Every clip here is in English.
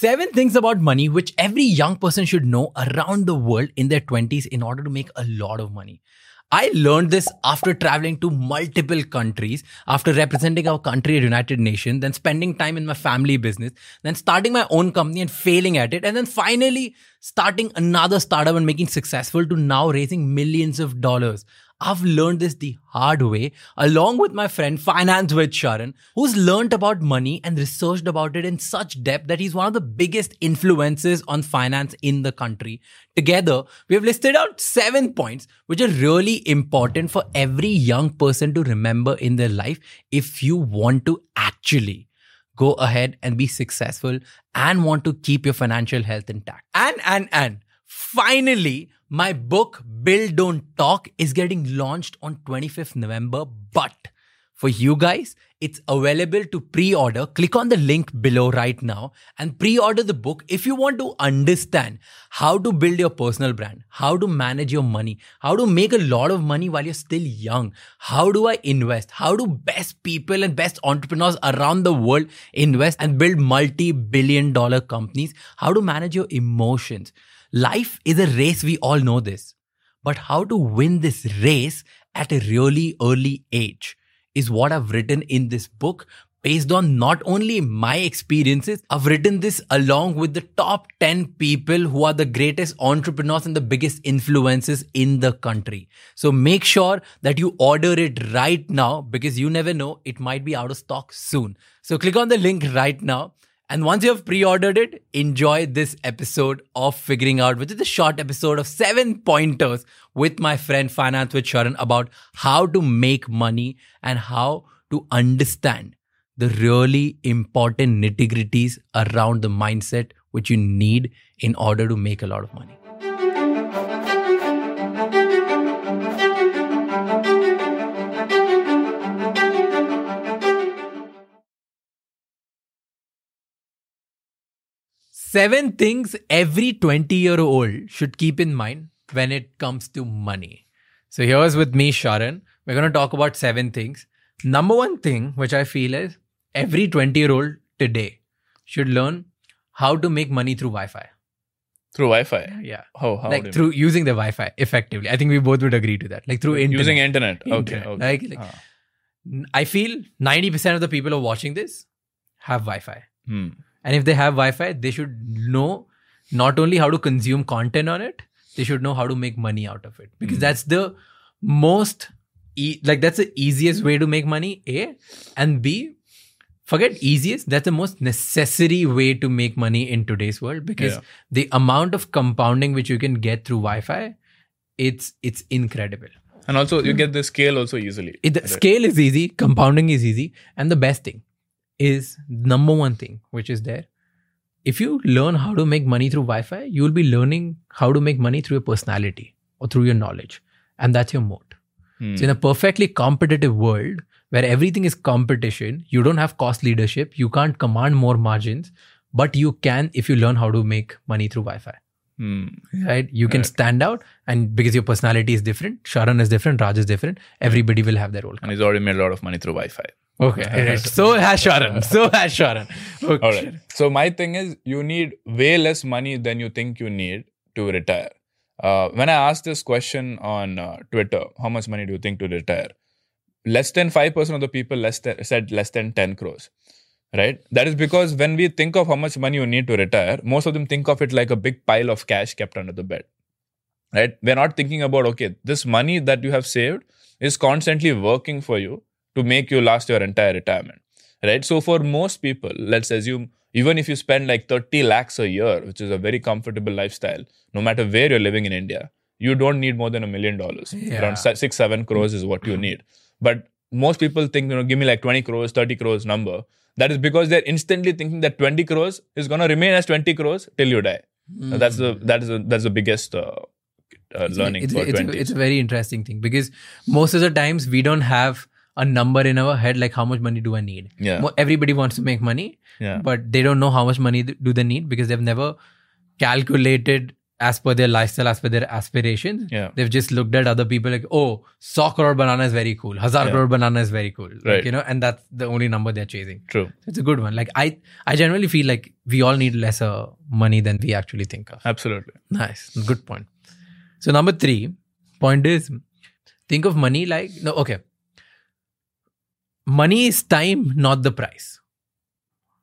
Seven things about money which every young person should know around the world in their 20s in order to make a lot of money. I learned this after traveling to multiple countries, after representing our country at United Nations, then spending time in my family business, then starting my own company and failing at it, and then finally starting another startup and making successful to now raising millions of dollars. I've learned this the hard way along with my friend Finance with Sharan, who's learned about money and researched about it in such depth that he's one of the biggest influences on finance in the country. Together, we have listed out seven points which are really important for every young person to remember in their life if you want to actually go ahead and be successful and want to keep your financial health intact. And, and, and finally, my book, Build Don't Talk, is getting launched on 25th November. But for you guys, it's available to pre order. Click on the link below right now and pre order the book if you want to understand how to build your personal brand, how to manage your money, how to make a lot of money while you're still young. How do I invest? How do best people and best entrepreneurs around the world invest and build multi billion dollar companies? How to manage your emotions? Life is a race, we all know this. But how to win this race at a really early age is what I've written in this book based on not only my experiences, I've written this along with the top 10 people who are the greatest entrepreneurs and the biggest influences in the country. So make sure that you order it right now because you never know, it might be out of stock soon. So click on the link right now and once you have pre ordered it, enjoy this episode of Figuring Out, which is a short episode of seven pointers with my friend Finance with Sharan about how to make money and how to understand the really important nitty gritties around the mindset which you need in order to make a lot of money. Seven things every 20 year old should keep in mind when it comes to money. So here's with me, Sharan. We're going to talk about seven things. Number one thing, which I feel is every 20 year old today should learn how to make money through Wi Fi. Through Wi-Fi. Yeah. How? How? like through using the Wi Fi effectively. I think we both would agree to that. Like through internet. using internet. Okay. Internet. okay. Like- like- Ah. I feel 90% of the people who are watching this have Wi Fi. Hmm. And if they have Wi Fi, they should know not only how to consume content on it, they should know how to make money out of it. Because Mm. that's the most, e- like, that's the easiest way to make money, A. And B, forget easiest, that's the most necessary way to make money in today's world because Yeah. the amount of compounding which you can get through Wi Fi, it's it's incredible. And also, you get the scale also easily. It, the right? scale is easy, compounding is easy, and the best thing is number one thing which is there. If you learn how to make money through Wi-Fi, you will be learning how to make money through your personality or through your knowledge, and that's your moat. Hmm. So in a perfectly competitive world where everything is competition, you don't have cost leadership, you can't command more margins, but you can if you learn how to make money through Wi-Fi Hmm. right? You can Right. stand out, and because your personality is different, Sharan is different, Raj is different. Everybody will have their role. And he's already made a lot of money through Wi-Fi. Okay, so has Sharan. So has Sharan. Okay. All right. So my thing is, you need way less money than you think you need to retire. Uh, when I asked this question on uh, Twitter, how much money do you think to retire? Less than five percent of the people less than, said less than ten crores. Right. That is because when we think of how much money you need to retire, most of them think of it like a big pile of cash kept under the bed. Right. We're not thinking about okay, this money that you have saved is constantly working for you to make you last your entire retirement right? So for most people let's assume even if you spend like 30 lakhs a year which is a very comfortable lifestyle no matter where you're living in india you don't need more than a million dollars. Yeah. around 6 7 crores is what you need. But most people think you know give me like 20 crores 30 crores number. That is because they're instantly thinking that 20 crores is going to remain as 20 crores till you die. That's the that is the, that's the biggest uh, uh, learning it's, for it's, 20 it's a very interesting thing because most of the times we don't have a number in our head like how much money do I need. Yeah. Everybody wants to make money, yeah but they don't know how much money do they need because they've never calculated as per their lifestyle, as per their aspirations. Yeah. They've just looked at other people like, oh, 100 crore banana is very cool. Hazar Yeah. crore banana is very cool. Like, Right. you know, and that's the only number they're chasing. True. It's a good one. Like I, I generally feel like we all need lesser money than we actually think of. Absolutely. Nice. Good point. So number three point is think of money like no okay. Money is time, not the price.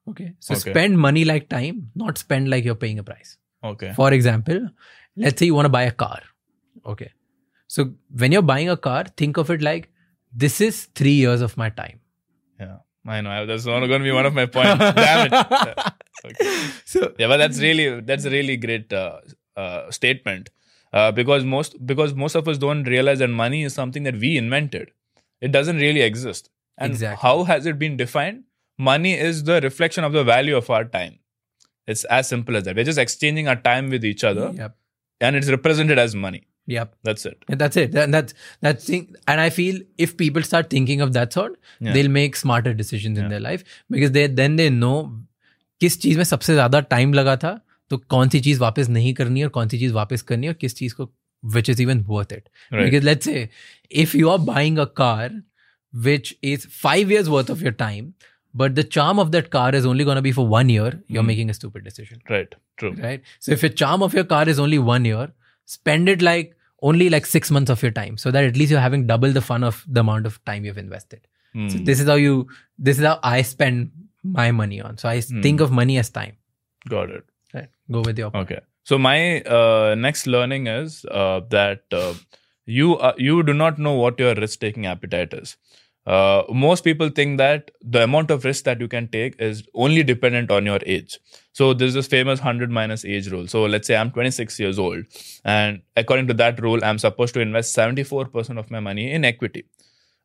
Okay. So Okay. spend money like time, not spend like you're paying a price. Okay. For example, let's say you want to buy a car. Okay. So when you're buying a car, think of it like this is three years of my time. Yeah. I know. That's going to be one of my points. Damn it. Okay. So Yeah, but that's really that's a really great uh, uh, statement uh, because most because most of us don't realize that money is something that we invented. It doesn't really exist. And Exactly. how has it been defined? Money is the reflection of the value of our time. It's as simple as that. We're just exchanging our time with each other, yep. and it's represented as money. Yep. That's it. And that's it. And that's that's thing. And I feel if people start thinking of that sort, Yeah. they'll make smarter decisions in Yeah. their life because they then they know किस चीज में सबसे ज्यादा time लगा था तो कौन सी चीज वापस नहीं करनी है और कौन सी चीज वापस करनी है और किस चीज को which is even worth it. Right. Because let's say if you are buying a car which is five years worth of your time, but the charm of that car is only going to be for one year, you're Mm. making a stupid decision Right. True. right? So if your charm of your car is only one year, spend it like only like six months of your time, so that at least you're having double the fun of the amount of time you've invested. Hmm. So this is how you, this is how I spend my money on. So I Hmm. think of money as time. Got it. Right? Go with your Okay. So my uh, next learning is uh, that uh, you uh, you do not know what your risk taking appetite is. Uh, most people think that the amount of risk that you can take is only dependent on your age. So there's this famous 100 minus age rule. So let's say I'm 26 years old, and according to that rule, I'm supposed to invest 74% of my money in equity.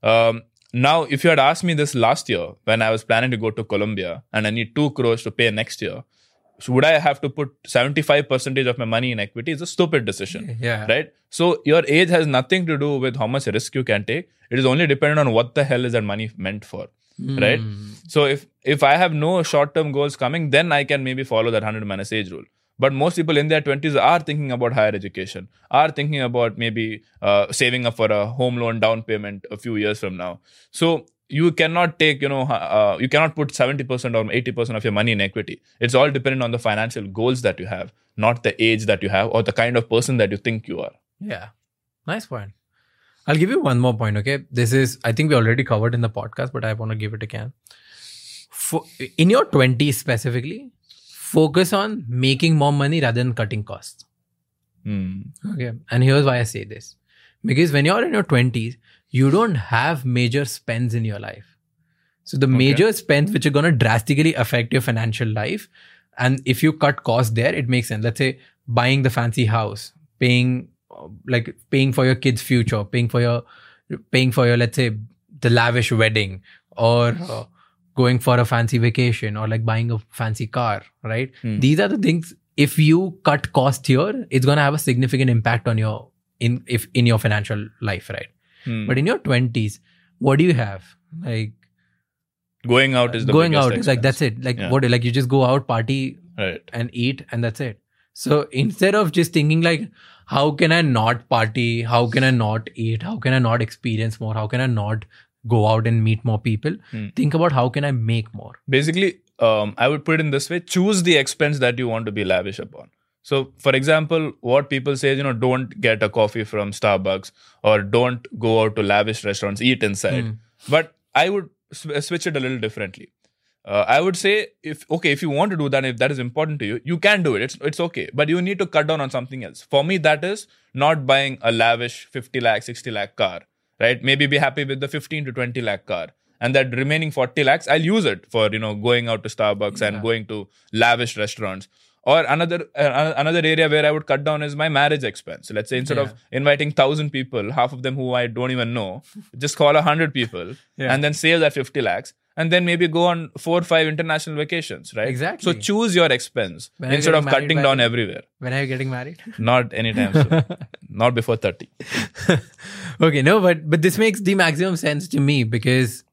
Um, now, if you had asked me this last year when I was planning to go to Colombia and I need two crores to pay next year, so would I have to put 75% of my money in equity? It's a stupid decision. Yeah. Right? So your age has nothing to do with how much risk you can take. It is only dependent on what the hell is that money meant for. Right? Mm. So if if I have no short-term goals coming, then I can maybe follow that 100 minus age rule. But most people in their 20s are thinking about higher education, are thinking about maybe uh, saving up for a home loan down payment a few years from now. So you cannot take, you know, uh, you cannot put 70% or 80% of your money in equity. It's all dependent on the financial goals that you have, not the age that you have or the kind of person that you think you are. Yeah. Nice point. I'll give you one more point, okay? This is, I think we already covered in the podcast, but I want to give it again. For, in your 20s specifically, focus on making more money rather than cutting costs. Hmm. Okay. And here's why I say this. Because when you're in your 20s, you don't have major spends in your life. So the major spends which are going to drastically affect your financial life. And if you cut costs there, it makes sense. Let's say buying the fancy house, paying like paying for your kids' future, paying for your paying for your let's say the lavish wedding or uh, going for a fancy vacation or like buying a fancy car, right? Hmm. These are the things if you cut cost here, it's going to have a significant impact on your in if in your financial life, right? Hmm. But in your 20s, what do you have? Like going out is the going out is like that's it. Like Yeah. what like you just go out, party Right. and eat and that's it. So instead of just thinking like how can I not party? How can I not eat? How can I not experience more? How can I not go out and meet more people? Hmm. Think about how can I make more? basically um, i would put it in this way choose the expense that you want to be lavish upon so for example what people say is you know don't get a coffee from starbucks or don't go out to lavish restaurants eat inside. Hmm. but i would sw- switch it a little differently. Uh, i would say if okay if you want to do that if that is important to you you can do it. It's, it's okay. But you need to cut down on something else. For me that is not buying a lavish 50 lakh 60 lakh car right? Maybe be happy with the 15 to 20 lakh car and that remaining 40 lakhs i'll use it for you know going out to starbucks and going to lavish restaurants or another uh, another area where i would cut down is my marriage expense let's say instead of inviting 1000 people half of them who i don't even know just call 100 people Yeah. and then save that 50 lakhs and then maybe go on four or five international vacations right Exactly. so choose your expense When instead of cutting down then? everywhere When are you getting married? not anytime soon not before 30 okay, no, but but this makes the maximum sense to me because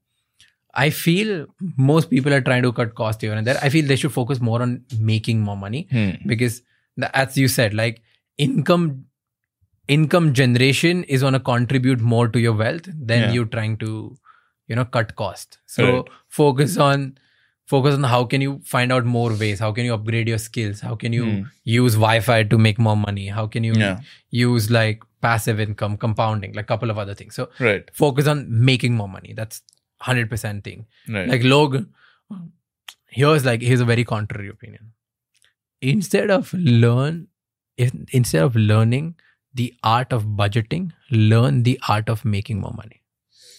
I feel most people are trying to cut cost here and there. I feel they should focus more on making more money Hmm. because, the- as you said, like income income generation is going to contribute more to your wealth than Yeah. you trying to you know cut cost so Right. focus on focus on how can you find out more ways how can you upgrade your skills how can you Hmm. use wi-fi to make more money how can you Yeah. use like passive income compounding like a couple of other things so Right. focus on making more money that's 100% thing. Right. like log here's like here's a very contrary opinion. Instead of learn if, instead of learning the art of budgeting learn the art of making more money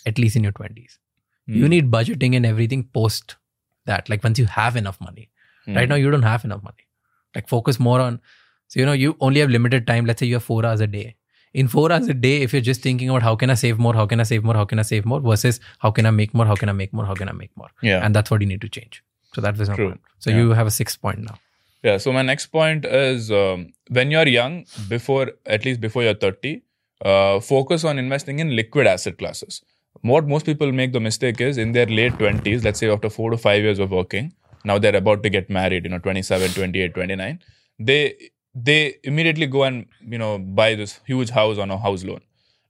at least in your 20s you Hmm. need budgeting and everything post that like once you have enough money. Hmm. right now you don't have enough money. Like focus more on so you know you only have limited time. Let's say you have 4 hours a day in 4 hours a day if you're just thinking about how can i save more how can i save more how can i save more versus how can i make more how can i make more how can i make more Yeah. and that's what you need to change so that was my True. point so Yeah. you have a sixth point now Yeah. So my next point is um, when you're young, before at least before you're 30, uh, focus on investing in liquid asset classes. What most people make the mistake is in their late 20s, let's say after four to five years of working, now they're about to get married, you know, 27, 28, 29. They they immediately go and you know buy this huge house on a house loan.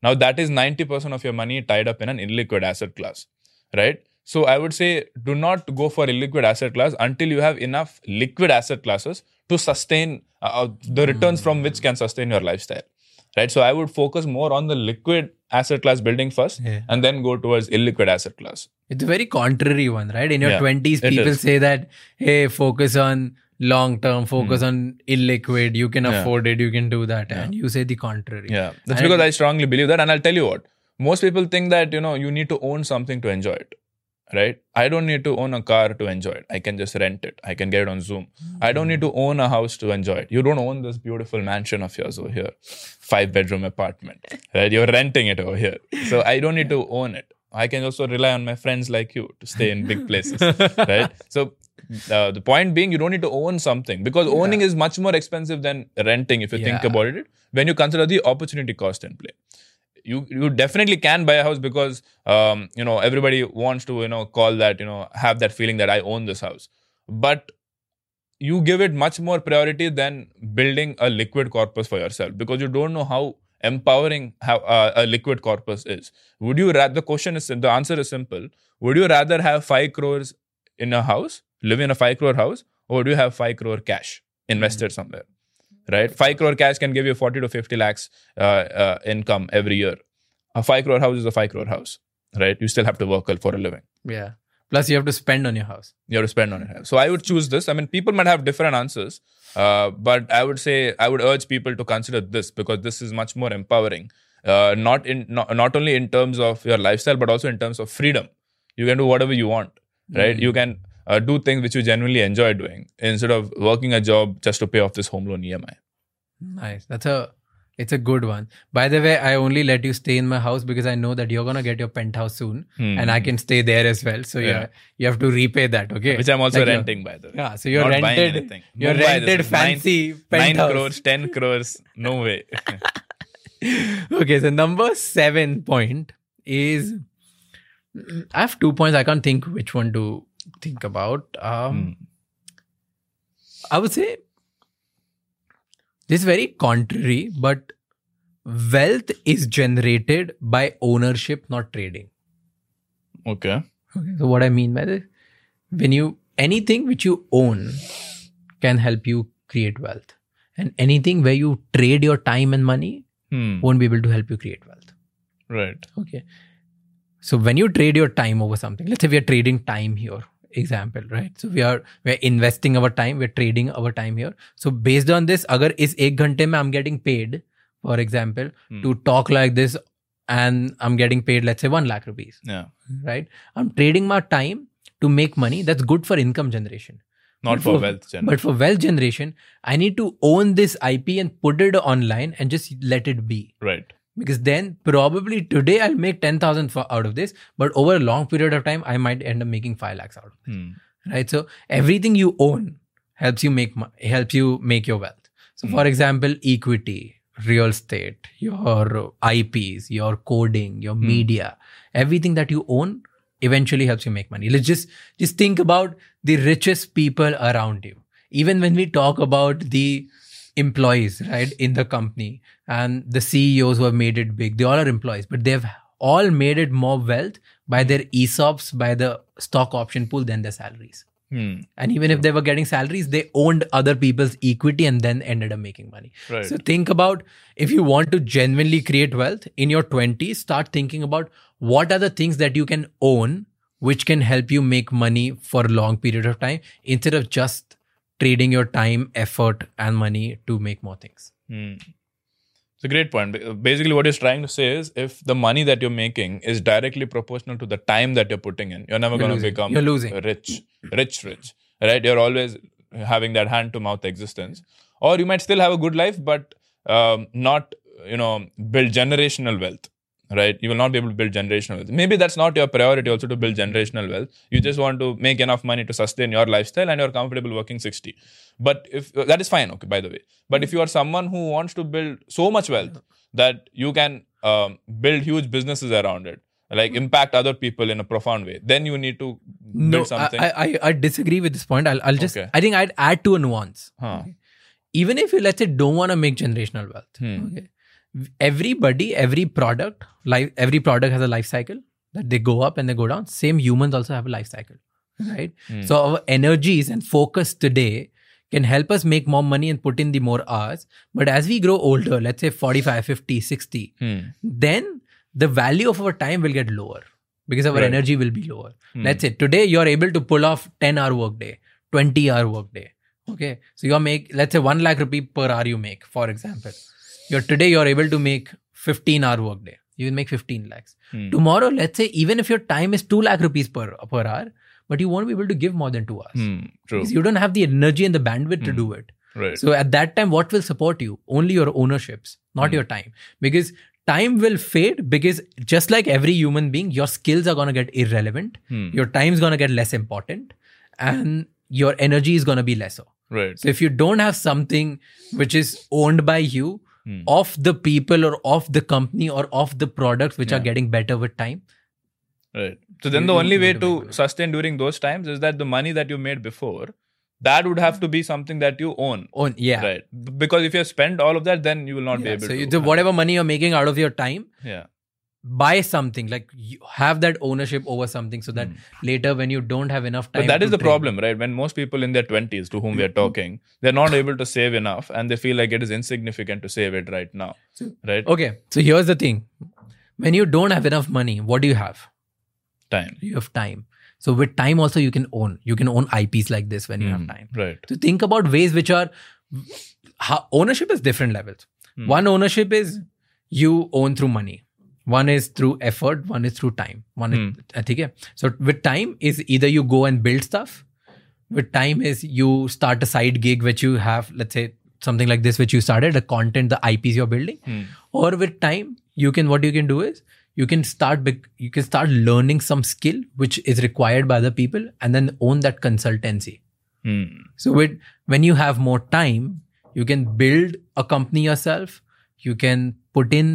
Now that is 90% of your money tied up in an illiquid asset class, right? So I would say do not go for illiquid asset class until you have enough liquid asset classes to sustain uh, uh, the returns from which can sustain your lifestyle. Right. So I would focus more on the liquid asset class building first Yeah. and then go towards illiquid asset class. it's a very contrary one right in your Yeah, 20s people say that hey focus on long term focus on illiquid you can Hmm. Yeah. afford it you can do that and you say the contrary Yeah. That's And- because I strongly believe that. And I'll tell you what. Most people think that, you know, you need to own something to enjoy it. Right? I don't need to own a car to enjoy it. I can just rent it. I can get it on Zoom. I don't need to own a house to enjoy it. You don't own this beautiful mansion of yours over here. Five bedroom apartment. Right? You're renting it over here. So I don't need to own it. I can also rely on my friends like you to stay in big places. right? So uh, the point being, you don't need to own something because owning is much more expensive than renting if you think about it when you consider the opportunity cost in play you you definitely can buy a house because um, you know everybody wants to you know call that you know have that feeling that I own this house, but you give it much more priority than building a liquid corpus for yourself because you don't know how empowering how uh, a liquid corpus is. Would you rather? The question is the answer is simple. Would you rather have five crores in a house, live in a five crore house, or do you have five crore cash invested somewhere? Right, five crore cash can give you forty to fifty lakhs uh, uh, income every year. A five crore house is a five crore house, right? You still have to work for a living. yeah plus you have to spend on your house You have to spend on it. So I would choose this. I mean, people might have different answers, uh, but I would say I would urge people to consider this because this is much more empowering. Uh, not in not, not only in terms of your lifestyle, but also in terms of freedom. You can do whatever you want, right? You can uh, do things which you genuinely enjoy doing instead of working a job just to pay off this home loan EMI. nice that's a it's a good one by the way i only let you stay in my house because i know that you're gonna get your penthouse soon Hmm. and i can stay there as well so yeah, you have to repay that okay Which I'm also Like renting, by the way. yeah so you're Not buying rented anything. you're Mumbai, rented nine- fancy Nine penthouse crores, ten crores, no way. okay so number seven point is i have two points i can't think which one to think about um Hmm. i would say this is very contrary but wealth is generated by ownership not trading okay. Okay, so what I mean by this, when you anything which you own can help you create wealth, and anything where you trade your time and money Hmm. won't be able to help you create wealth. Right. Okay, so when you trade your time over something, let's say we are trading time here, example, right? So we are we are investing our time, we're trading our time here. So based on this, अगर इस एक घंटे में I'm getting paid, for example, Hmm. to talk like this, and I'm getting paid, let's say one lakh rupees Yeah. right? I'm trading my time to make money. That's good for income generation. Not But for, for- wealth generation. But for wealth generation, I need to own this IP and put it online and just let it be. right. Because then probably today I'll make 10,000 for- out of this, but over a long period of time, I might end up making 5 lakhs out of it. Hmm. Right. So everything you own helps you make, helps you make your wealth. So for example, equity, real estate, your IPs, your coding, your media, everything that you own eventually helps you make money. Let's just just think about the richest people around you. Even when we talk about the employees, right, in the company, and the CEOs who have made it big, they all are employees, but they've all made it more wealth by their ESOPs, by the stock option pool than their salaries. Hmm. And even if they were getting salaries, they owned other people's equity and then ended up making money. Right. So think about if you want to genuinely create wealth in your 20s, start thinking about what are the things that you can own which can help you make money for a long period of time instead of just trading your time, effort, and money to make more things. Hmm. It's a great point. Basically, what he's trying to say is if the money that you're making is directly proportional to the time that you're putting in, you're never going to become You're losing. rich, rich, rich. Right? You're always having that hand to mouth existence. Or you might still have a good life, but um, not, you know, build generational wealth. Right? You will not be able to build generational wealth. Maybe that's not your priority also to build generational wealth. You just want to make enough money to sustain your lifestyle and you're comfortable working 60. But if that is fine, okay, by the way. But if you are someone who wants to build so much wealth that you can um, build huge businesses around it, like impact other people in a profound way, then you need to build No, something. I, I- I disagree with this point. I'll, I'll just, Okay. I think I'd add to a nuance. huh. even if you let's say don't want to make generational wealth Hmm. okay everybody every product life every product has a life cycle that they go up and they go down same humans also have a life cycle right Hmm. so our energies and focus today can help us make more money and put in the more hours but as we grow older let's say 45 50 60 Hmm. then the value of our time will get lower because our Right. energy will be lower. Hmm. Let's say today you're able to pull off 10 hour work day, 20 hour work day. Okay. So you're make, let's say 1 lakh rupee per hour you make, for example. You're today you're able to make 15 hour work day. You will make 15 lakhs. Hmm. Tomorrow, let's say even if your time is 2 lakh rupees per, per hour, but you won't be able to give more than 2 hours. Hmm. True. Because you don't have the energy and the bandwidth to Hmm. do it. Right. So at that time, what will support you? Only your ownerships, not Hmm. your time. Because time will fade because just like every human being, your skills are gonna get irrelevant. Hmm. Your is gonna get less important and your energy is gonna be lesser. Right. So if you don't have something which is owned by you, Hmm. of the people or of the company or of the products which are getting better with time, Right. So then the only way to to make it. sustain during those times is that the money that you made before, that would have to be something that you own. own yeah. Right. Because if you spend all of that, then you will not be able so to. the, whatever money you're making out of your time, Yeah. Buy something like you have that ownership over something so that later when you don't have enough time. But that to is the train- problem, right? When most people in their 20s to whom we are talking, they're not able to save enough and they feel like it is insignificant to save it right now. Right? okay so here's the thing when you don't have enough money what do you have Time. you have time so with time also you can own you can own ips like this when you have Hmm. time Right. to think about ways which are ownership is different levels Hmm. one ownership is you own through money one is through effort one is through time one Hmm. is uh, ठीक है? so with time is either you go and build stuff with time is you start a side gig which you have let's say something like this which you started the content the ips you're building Hmm. or with time you can what you can do is you can start bec- you can start learning some skill which is required by the people and then own that consultancy Hmm. so with when you have more time, you can build a company yourself. You can put in,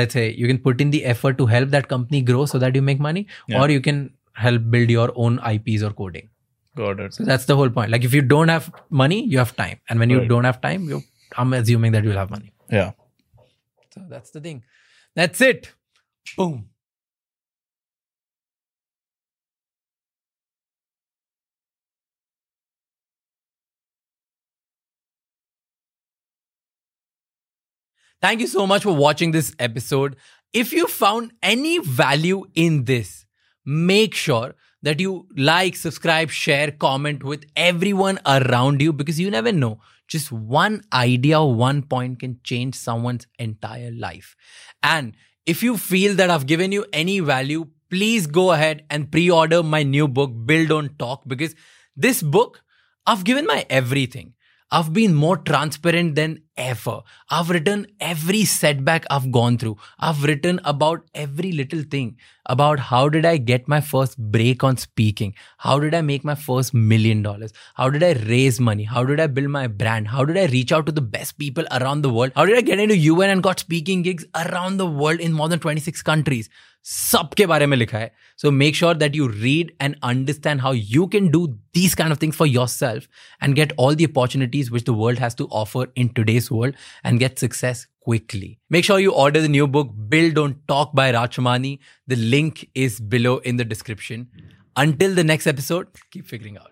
let's say, you can put in the effort to help that company grow so that you make money, Yeah. or you can help build your own IPs or coding. Got it. So that's the whole point. Like if you don't have money, you have time, and when you Right. don't have time, you I'm assuming that you'll have money. Yeah. So that's the thing. That's it. Boom. Thank you so much for watching this episode. If you found any value in this, make sure that you like, subscribe, share, comment with everyone around you because you never know. Just one idea, one point can change someone's entire life. And if you feel that I've given you any value, please go ahead and pre order my new book, Build Don't Talk, because this book, I've given my everything. I've been more transparent than ever. I've written every setback I've gone through. I've written about every little thing about how did I get my first break on speaking? How did I make my first million dollars? How did I raise money? How did I build my brand? How did I reach out to the best people around the world? How did I get into UN and got speaking gigs around the world in more than 26 countries? सबके बारे में लिखा है so make sure that you read and understand how you can do these kind of things for yourself and get all the opportunities which the world has to offer in today's world and get success quickly. Make sure you order the new book, Build Don't Talk by Raj Shamani. The link is below in the description. Until the next episode, keep figuring out.